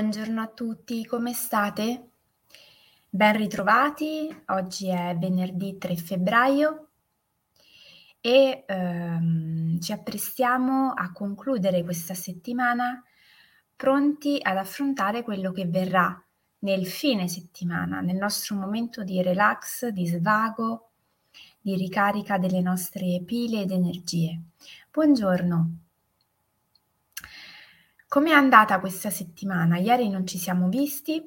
Buongiorno a tutti, come state? Ben ritrovati, oggi è venerdì 3 febbraio e ehm, ci apprestiamo a concludere questa settimana pronti ad affrontare quello che verrà nel fine settimana, nel nostro momento di relax, di svago, di ricarica delle nostre pile ed energie. Buongiorno. Com'è andata questa settimana? Ieri non ci siamo visti,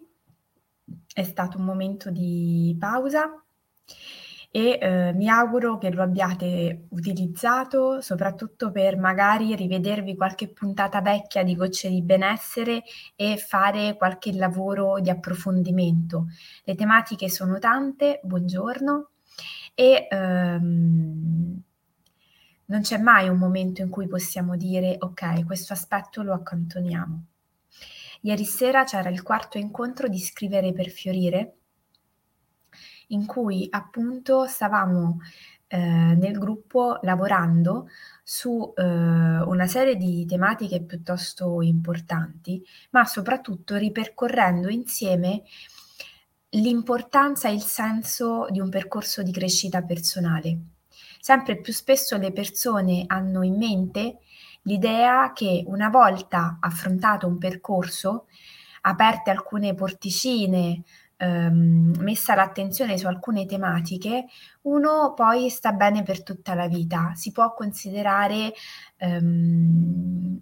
è stato un momento di pausa e eh, mi auguro che lo abbiate utilizzato soprattutto per magari rivedervi qualche puntata vecchia di Gocce di Benessere e fare qualche lavoro di approfondimento. Le tematiche sono tante, buongiorno, e ehm, non c'è mai un momento in cui possiamo dire ok, questo aspetto lo accantoniamo. Ieri sera c'era il quarto incontro di Scrivere per Fiorire, in cui appunto stavamo eh, nel gruppo lavorando su eh, una serie di tematiche piuttosto importanti, ma soprattutto ripercorrendo insieme l'importanza e il senso di un percorso di crescita personale sempre più spesso le persone hanno in mente l'idea che una volta affrontato un percorso, aperte alcune porticine, ehm, messa l'attenzione su alcune tematiche, uno poi sta bene per tutta la vita. Si può considerare ehm,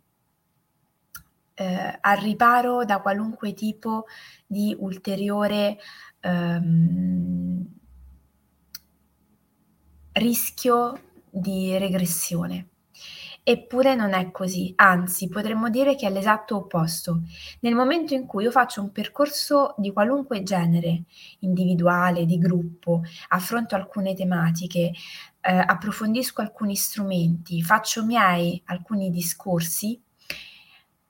eh, al riparo da qualunque tipo di ulteriore ehm, rischio di regressione. Eppure non è così, anzi potremmo dire che è l'esatto opposto. Nel momento in cui io faccio un percorso di qualunque genere, individuale, di gruppo, affronto alcune tematiche, eh, approfondisco alcuni strumenti, faccio miei alcuni discorsi,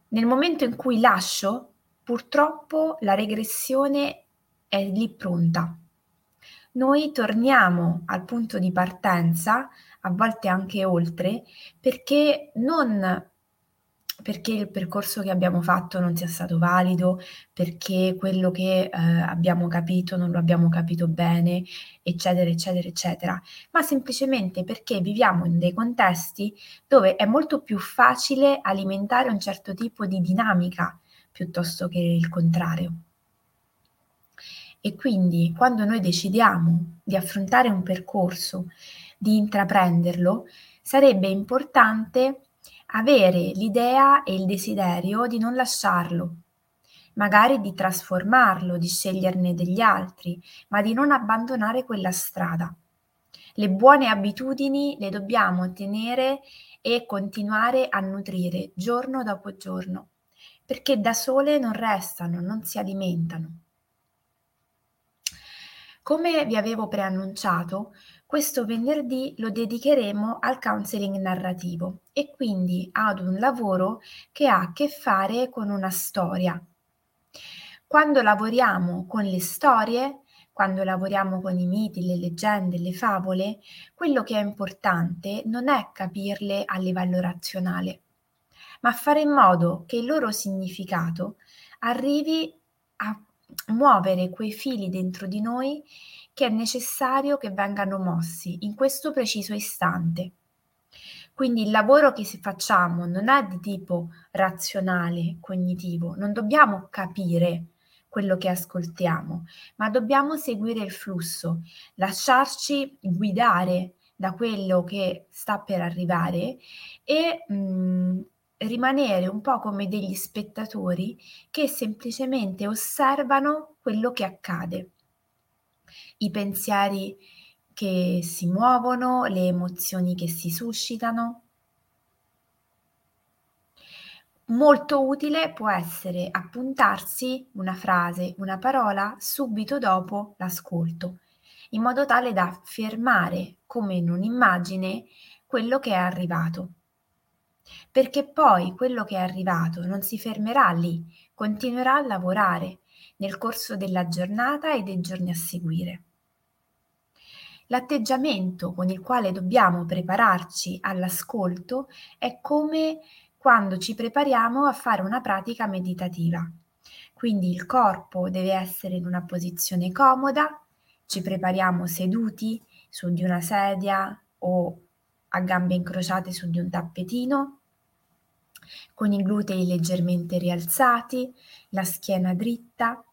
nel momento in cui lascio, purtroppo la regressione è lì pronta noi torniamo al punto di partenza, a volte anche oltre, perché non perché il percorso che abbiamo fatto non sia stato valido, perché quello che eh, abbiamo capito non lo abbiamo capito bene, eccetera, eccetera, eccetera, ma semplicemente perché viviamo in dei contesti dove è molto più facile alimentare un certo tipo di dinamica piuttosto che il contrario. E quindi quando noi decidiamo di affrontare un percorso, di intraprenderlo, sarebbe importante avere l'idea e il desiderio di non lasciarlo, magari di trasformarlo, di sceglierne degli altri, ma di non abbandonare quella strada. Le buone abitudini le dobbiamo tenere e continuare a nutrire giorno dopo giorno, perché da sole non restano, non si alimentano. Come vi avevo preannunciato, questo venerdì lo dedicheremo al counseling narrativo e quindi ad un lavoro che ha a che fare con una storia. Quando lavoriamo con le storie, quando lavoriamo con i miti, le leggende, le favole, quello che è importante non è capirle a livello razionale, ma fare in modo che il loro significato arrivi muovere quei fili dentro di noi che è necessario che vengano mossi in questo preciso istante. Quindi il lavoro che facciamo non è di tipo razionale, cognitivo, non dobbiamo capire quello che ascoltiamo, ma dobbiamo seguire il flusso, lasciarci guidare da quello che sta per arrivare e mh, mm, rimanere un po' come degli spettatori che semplicemente osservano quello che accade, i pensieri che si muovono, le emozioni che si suscitano. Molto utile può essere appuntarsi una frase, una parola subito dopo l'ascolto, in modo tale da fermare come in un'immagine quello che è arrivato perché poi quello che è arrivato non si fermerà lì, continuerà a lavorare nel corso della giornata e dei giorni a seguire. L'atteggiamento con il quale dobbiamo prepararci all'ascolto è come quando ci prepariamo a fare una pratica meditativa. quindi il corpo deve essere in una posizione comoda, ci prepariamo seduti su di una sedia o a gambe incrociate su di un tappetino, con i glutei leggermente rialzati, la schiena dritta,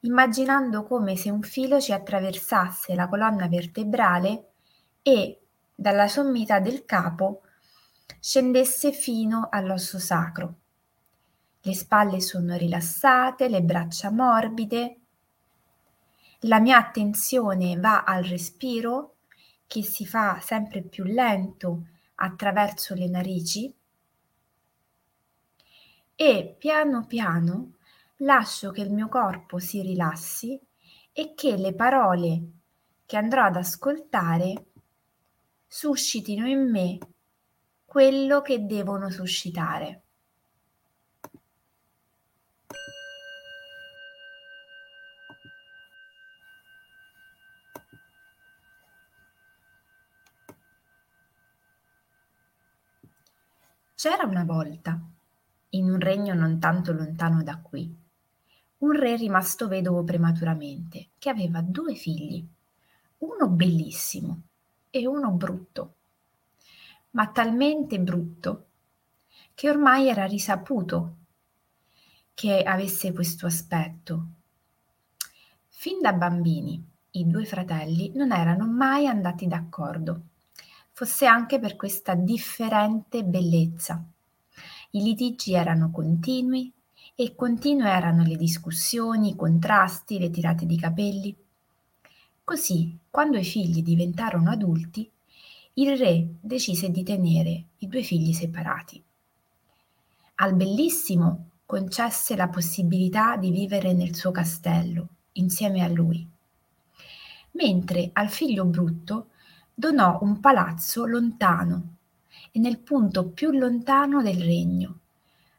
immaginando come se un filo ci attraversasse la colonna vertebrale e dalla sommità del capo scendesse fino all'osso sacro. Le spalle sono rilassate, le braccia morbide. La mia attenzione va al respiro che si fa sempre più lento attraverso le narici e piano piano lascio che il mio corpo si rilassi e che le parole che andrò ad ascoltare suscitino in me quello che devono suscitare. C'era una volta, in un regno non tanto lontano da qui, un re rimasto vedovo prematuramente, che aveva due figli, uno bellissimo e uno brutto, ma talmente brutto che ormai era risaputo che avesse questo aspetto. Fin da bambini i due fratelli non erano mai andati d'accordo, fosse anche per questa differente bellezza. I litigi erano continui e continue erano le discussioni, i contrasti, le tirate di capelli. Così, quando i figli diventarono adulti, il re decise di tenere i due figli separati. Al bellissimo concesse la possibilità di vivere nel suo castello insieme a lui, mentre al figlio brutto donò un palazzo lontano e nel punto più lontano del regno,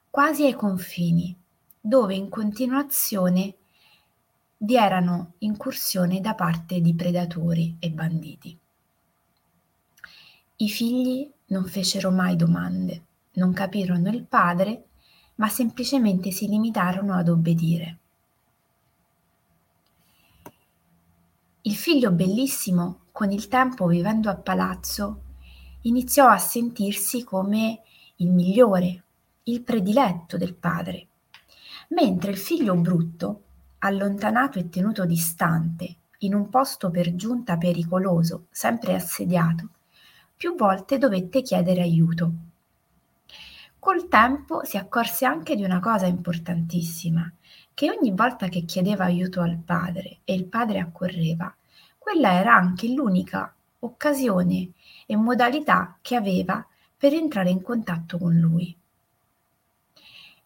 quasi ai confini, dove in continuazione vi erano incursioni da parte di predatori e banditi. I figli non fecero mai domande, non capirono il padre, ma semplicemente si limitarono ad obbedire. Il figlio bellissimo, con il tempo vivendo a palazzo, iniziò a sentirsi come il migliore, il prediletto del padre, mentre il figlio brutto allontanato e tenuto distante, in un posto per giunta pericoloso, sempre assediato, più volte dovette chiedere aiuto. Col tempo si accorse anche di una cosa importantissima, che ogni volta che chiedeva aiuto al padre e il padre accorreva, quella era anche l'unica occasione e modalità che aveva per entrare in contatto con lui.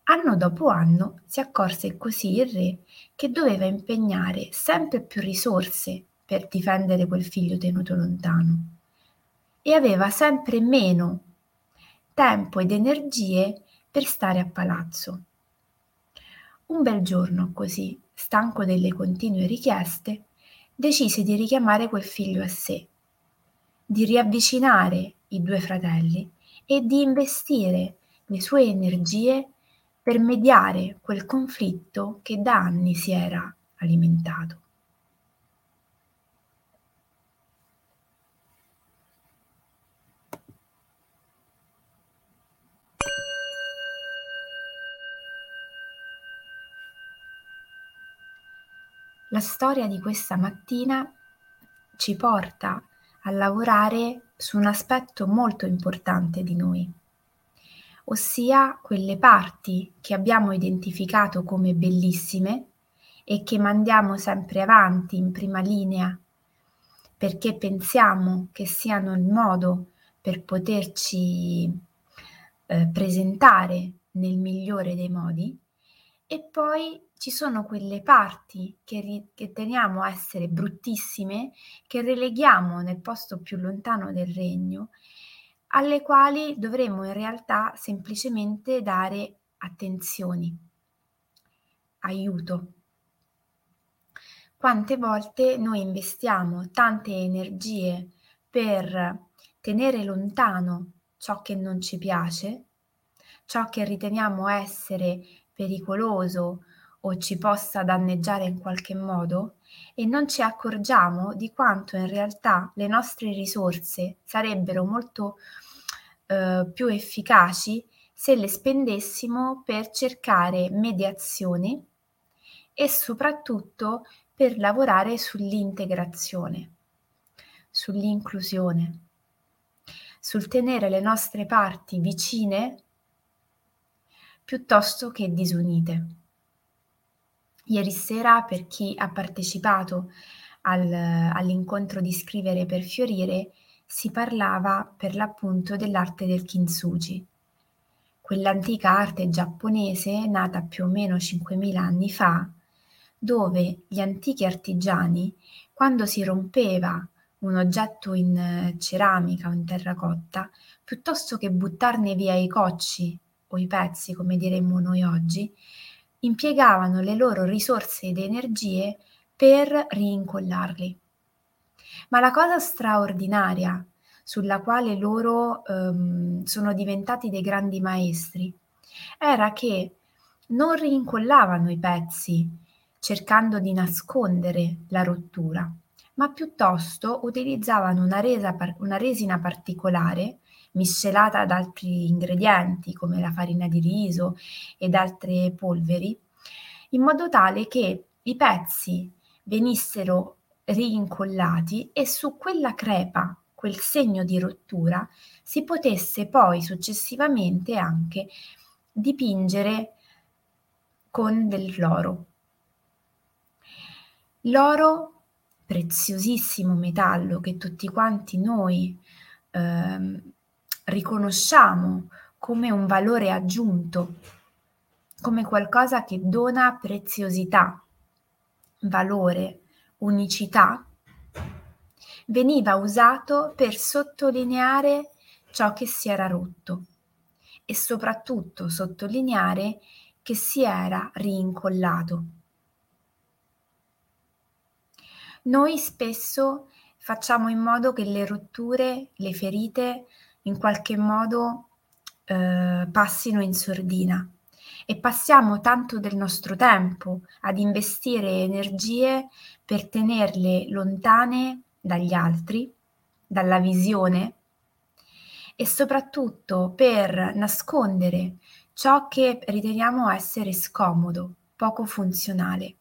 Anno dopo anno si accorse così il re che doveva impegnare sempre più risorse per difendere quel figlio tenuto lontano e aveva sempre meno tempo ed energie per stare a palazzo. Un bel giorno così, stanco delle continue richieste, decise di richiamare quel figlio a sé, di riavvicinare i due fratelli e di investire le sue energie per mediare quel conflitto che da anni si era alimentato. La storia di questa mattina ci porta a lavorare su un aspetto molto importante di noi, ossia quelle parti che abbiamo identificato come bellissime e che mandiamo sempre avanti in prima linea perché pensiamo che siano il modo per poterci eh, presentare nel migliore dei modi e poi ci sono quelle parti che, ri- che teniamo essere bruttissime, che releghiamo nel posto più lontano del regno alle quali dovremmo in realtà semplicemente dare attenzioni, aiuto. Quante volte noi investiamo tante energie per tenere lontano ciò che non ci piace, ciò che riteniamo essere pericoloso o ci possa danneggiare in qualche modo e non ci accorgiamo di quanto in realtà le nostre risorse sarebbero molto eh, più efficaci se le spendessimo per cercare mediazione e soprattutto per lavorare sull'integrazione, sull'inclusione, sul tenere le nostre parti vicine piuttosto che disunite. Ieri sera, per chi ha partecipato al, all'incontro di Scrivere per Fiorire, si parlava per l'appunto dell'arte del kintsugi, quell'antica arte giapponese nata più o meno 5.000 anni fa, dove gli antichi artigiani, quando si rompeva un oggetto in ceramica o in terracotta, piuttosto che buttarne via i cocci o i pezzi, come diremmo noi oggi, impiegavano le loro risorse ed energie per rincollarli. Ma la cosa straordinaria sulla quale loro ehm, sono diventati dei grandi maestri era che non rincollavano i pezzi cercando di nascondere la rottura, ma piuttosto utilizzavano una, resa, una resina particolare miscelata ad altri ingredienti come la farina di riso ed altre polveri, in modo tale che i pezzi venissero rincollati e su quella crepa, quel segno di rottura, si potesse poi successivamente anche dipingere con dell'oro. L'oro, preziosissimo metallo che tutti quanti noi eh, riconosciamo come un valore aggiunto, come qualcosa che dona preziosità, valore, unicità, veniva usato per sottolineare ciò che si era rotto e soprattutto sottolineare che si era rincollato. Noi spesso facciamo in modo che le rotture, le ferite in qualche modo eh, passino in sordina e passiamo tanto del nostro tempo ad investire energie per tenerle lontane dagli altri, dalla visione e soprattutto per nascondere ciò che riteniamo essere scomodo, poco funzionale.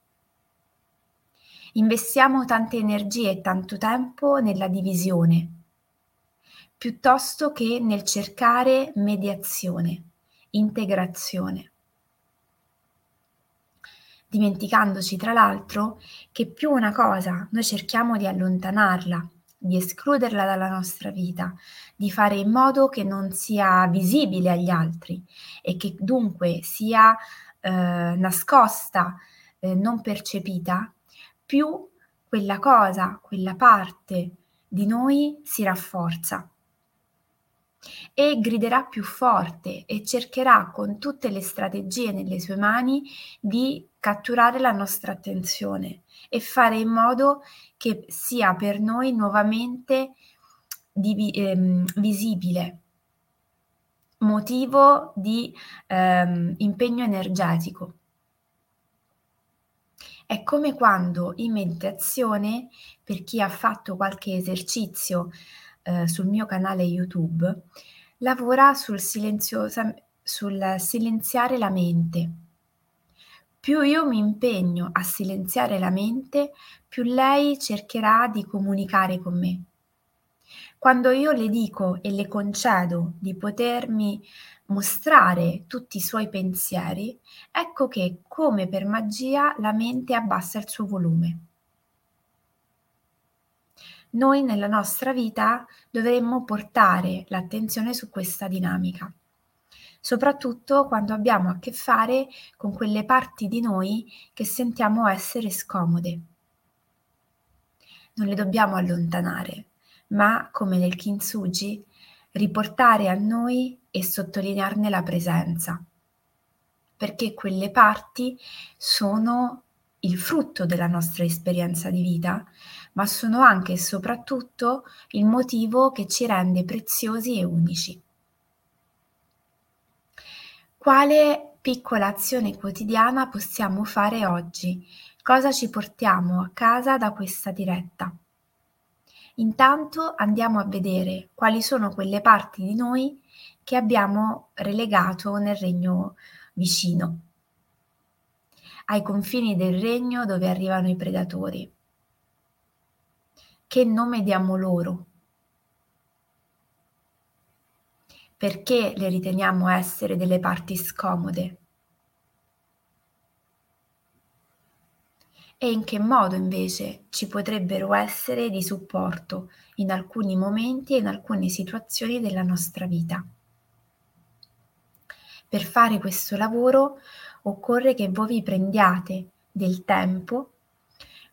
Investiamo tante energie e tanto tempo nella divisione, piuttosto che nel cercare mediazione, integrazione. Dimenticandoci tra l'altro che più una cosa noi cerchiamo di allontanarla, di escluderla dalla nostra vita, di fare in modo che non sia visibile agli altri e che dunque sia eh, nascosta, eh, non percepita, più quella cosa, quella parte di noi si rafforza e griderà più forte e cercherà con tutte le strategie nelle sue mani di catturare la nostra attenzione e fare in modo che sia per noi nuovamente divi- ehm, visibile, motivo di ehm, impegno energetico. È come quando in meditazione, per chi ha fatto qualche esercizio eh, sul mio canale YouTube, lavora sul, sul silenziare la mente. Più io mi impegno a silenziare la mente, più lei cercherà di comunicare con me. Quando io le dico e le concedo di potermi mostrare tutti i suoi pensieri, ecco che, come per magia, la mente abbassa il suo volume noi nella nostra vita dovremmo portare l'attenzione su questa dinamica, soprattutto quando abbiamo a che fare con quelle parti di noi che sentiamo essere scomode. Non le dobbiamo allontanare, ma come nel kintsugi, riportare a noi e sottolinearne la presenza, perché quelle parti sono il frutto della nostra esperienza di vita, ma sono anche e soprattutto il motivo che ci rende preziosi e unici. Quale piccola azione quotidiana possiamo fare oggi? Cosa ci portiamo a casa da questa diretta? Intanto andiamo a vedere quali sono quelle parti di noi che abbiamo relegato nel regno vicino, ai confini del regno dove arrivano i predatori. Che nome diamo loro? Perché le riteniamo essere delle parti scomode? E in che modo invece ci potrebbero essere di supporto in alcuni momenti e in alcune situazioni della nostra vita? Per fare questo lavoro occorre che voi vi prendiate del tempo,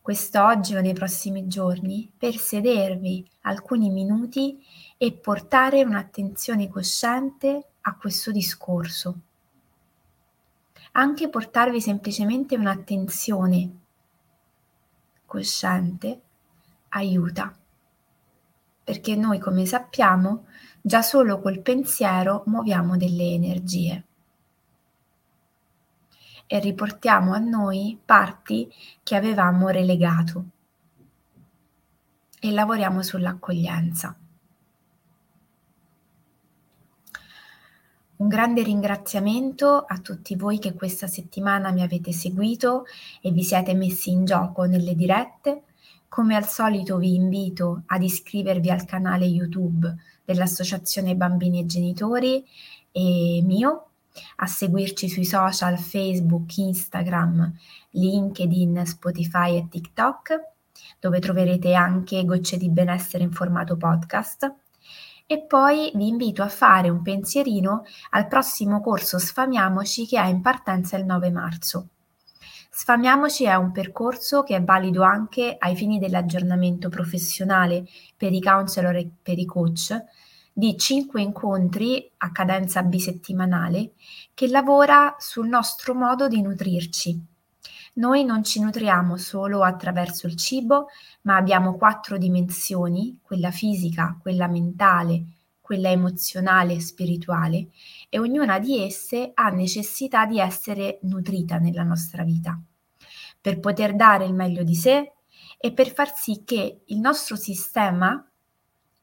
quest'oggi o nei prossimi giorni, per sedervi alcuni minuti e portare un'attenzione cosciente a questo discorso. Anche portarvi semplicemente un'attenzione cosciente aiuta, perché noi come sappiamo già solo col pensiero muoviamo delle energie e riportiamo a noi parti che avevamo relegato e lavoriamo sull'accoglienza. Un grande ringraziamento a tutti voi che questa settimana mi avete seguito e vi siete messi in gioco nelle dirette. Come al solito vi invito ad iscrivervi al canale YouTube dell'Associazione Bambini e Genitori e mio, a seguirci sui social Facebook, Instagram, LinkedIn, Spotify e TikTok, dove troverete anche gocce di benessere in formato podcast e poi vi invito a fare un pensierino al prossimo corso Sfamiamoci che è in partenza il 9 marzo. Sfamiamoci è un percorso che è valido anche ai fini dell'aggiornamento professionale per i counselor e per i coach di 5 incontri a cadenza bisettimanale che lavora sul nostro modo di nutrirci. Noi non ci nutriamo solo attraverso il cibo, ma abbiamo quattro dimensioni, quella fisica, quella mentale, quella emozionale e spirituale, e ognuna di esse ha necessità di essere nutrita nella nostra vita, per poter dare il meglio di sé e per far sì che il nostro sistema,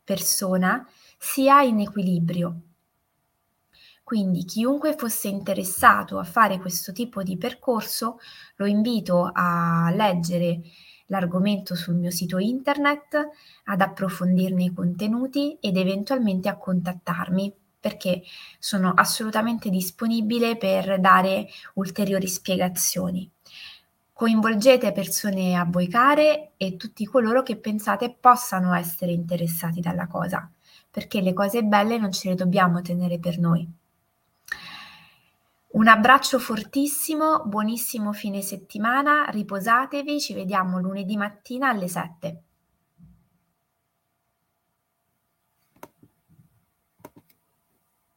persona, sia in equilibrio, quindi chiunque fosse interessato a fare questo tipo di percorso lo invito a leggere l'argomento sul mio sito internet, ad approfondirne i contenuti ed eventualmente a contattarmi perché sono assolutamente disponibile per dare ulteriori spiegazioni. Coinvolgete persone a voi care e tutti coloro che pensate possano essere interessati dalla cosa, perché le cose belle non ce le dobbiamo tenere per noi. Un abbraccio fortissimo, buonissimo fine settimana, riposatevi, ci vediamo lunedì mattina alle 7.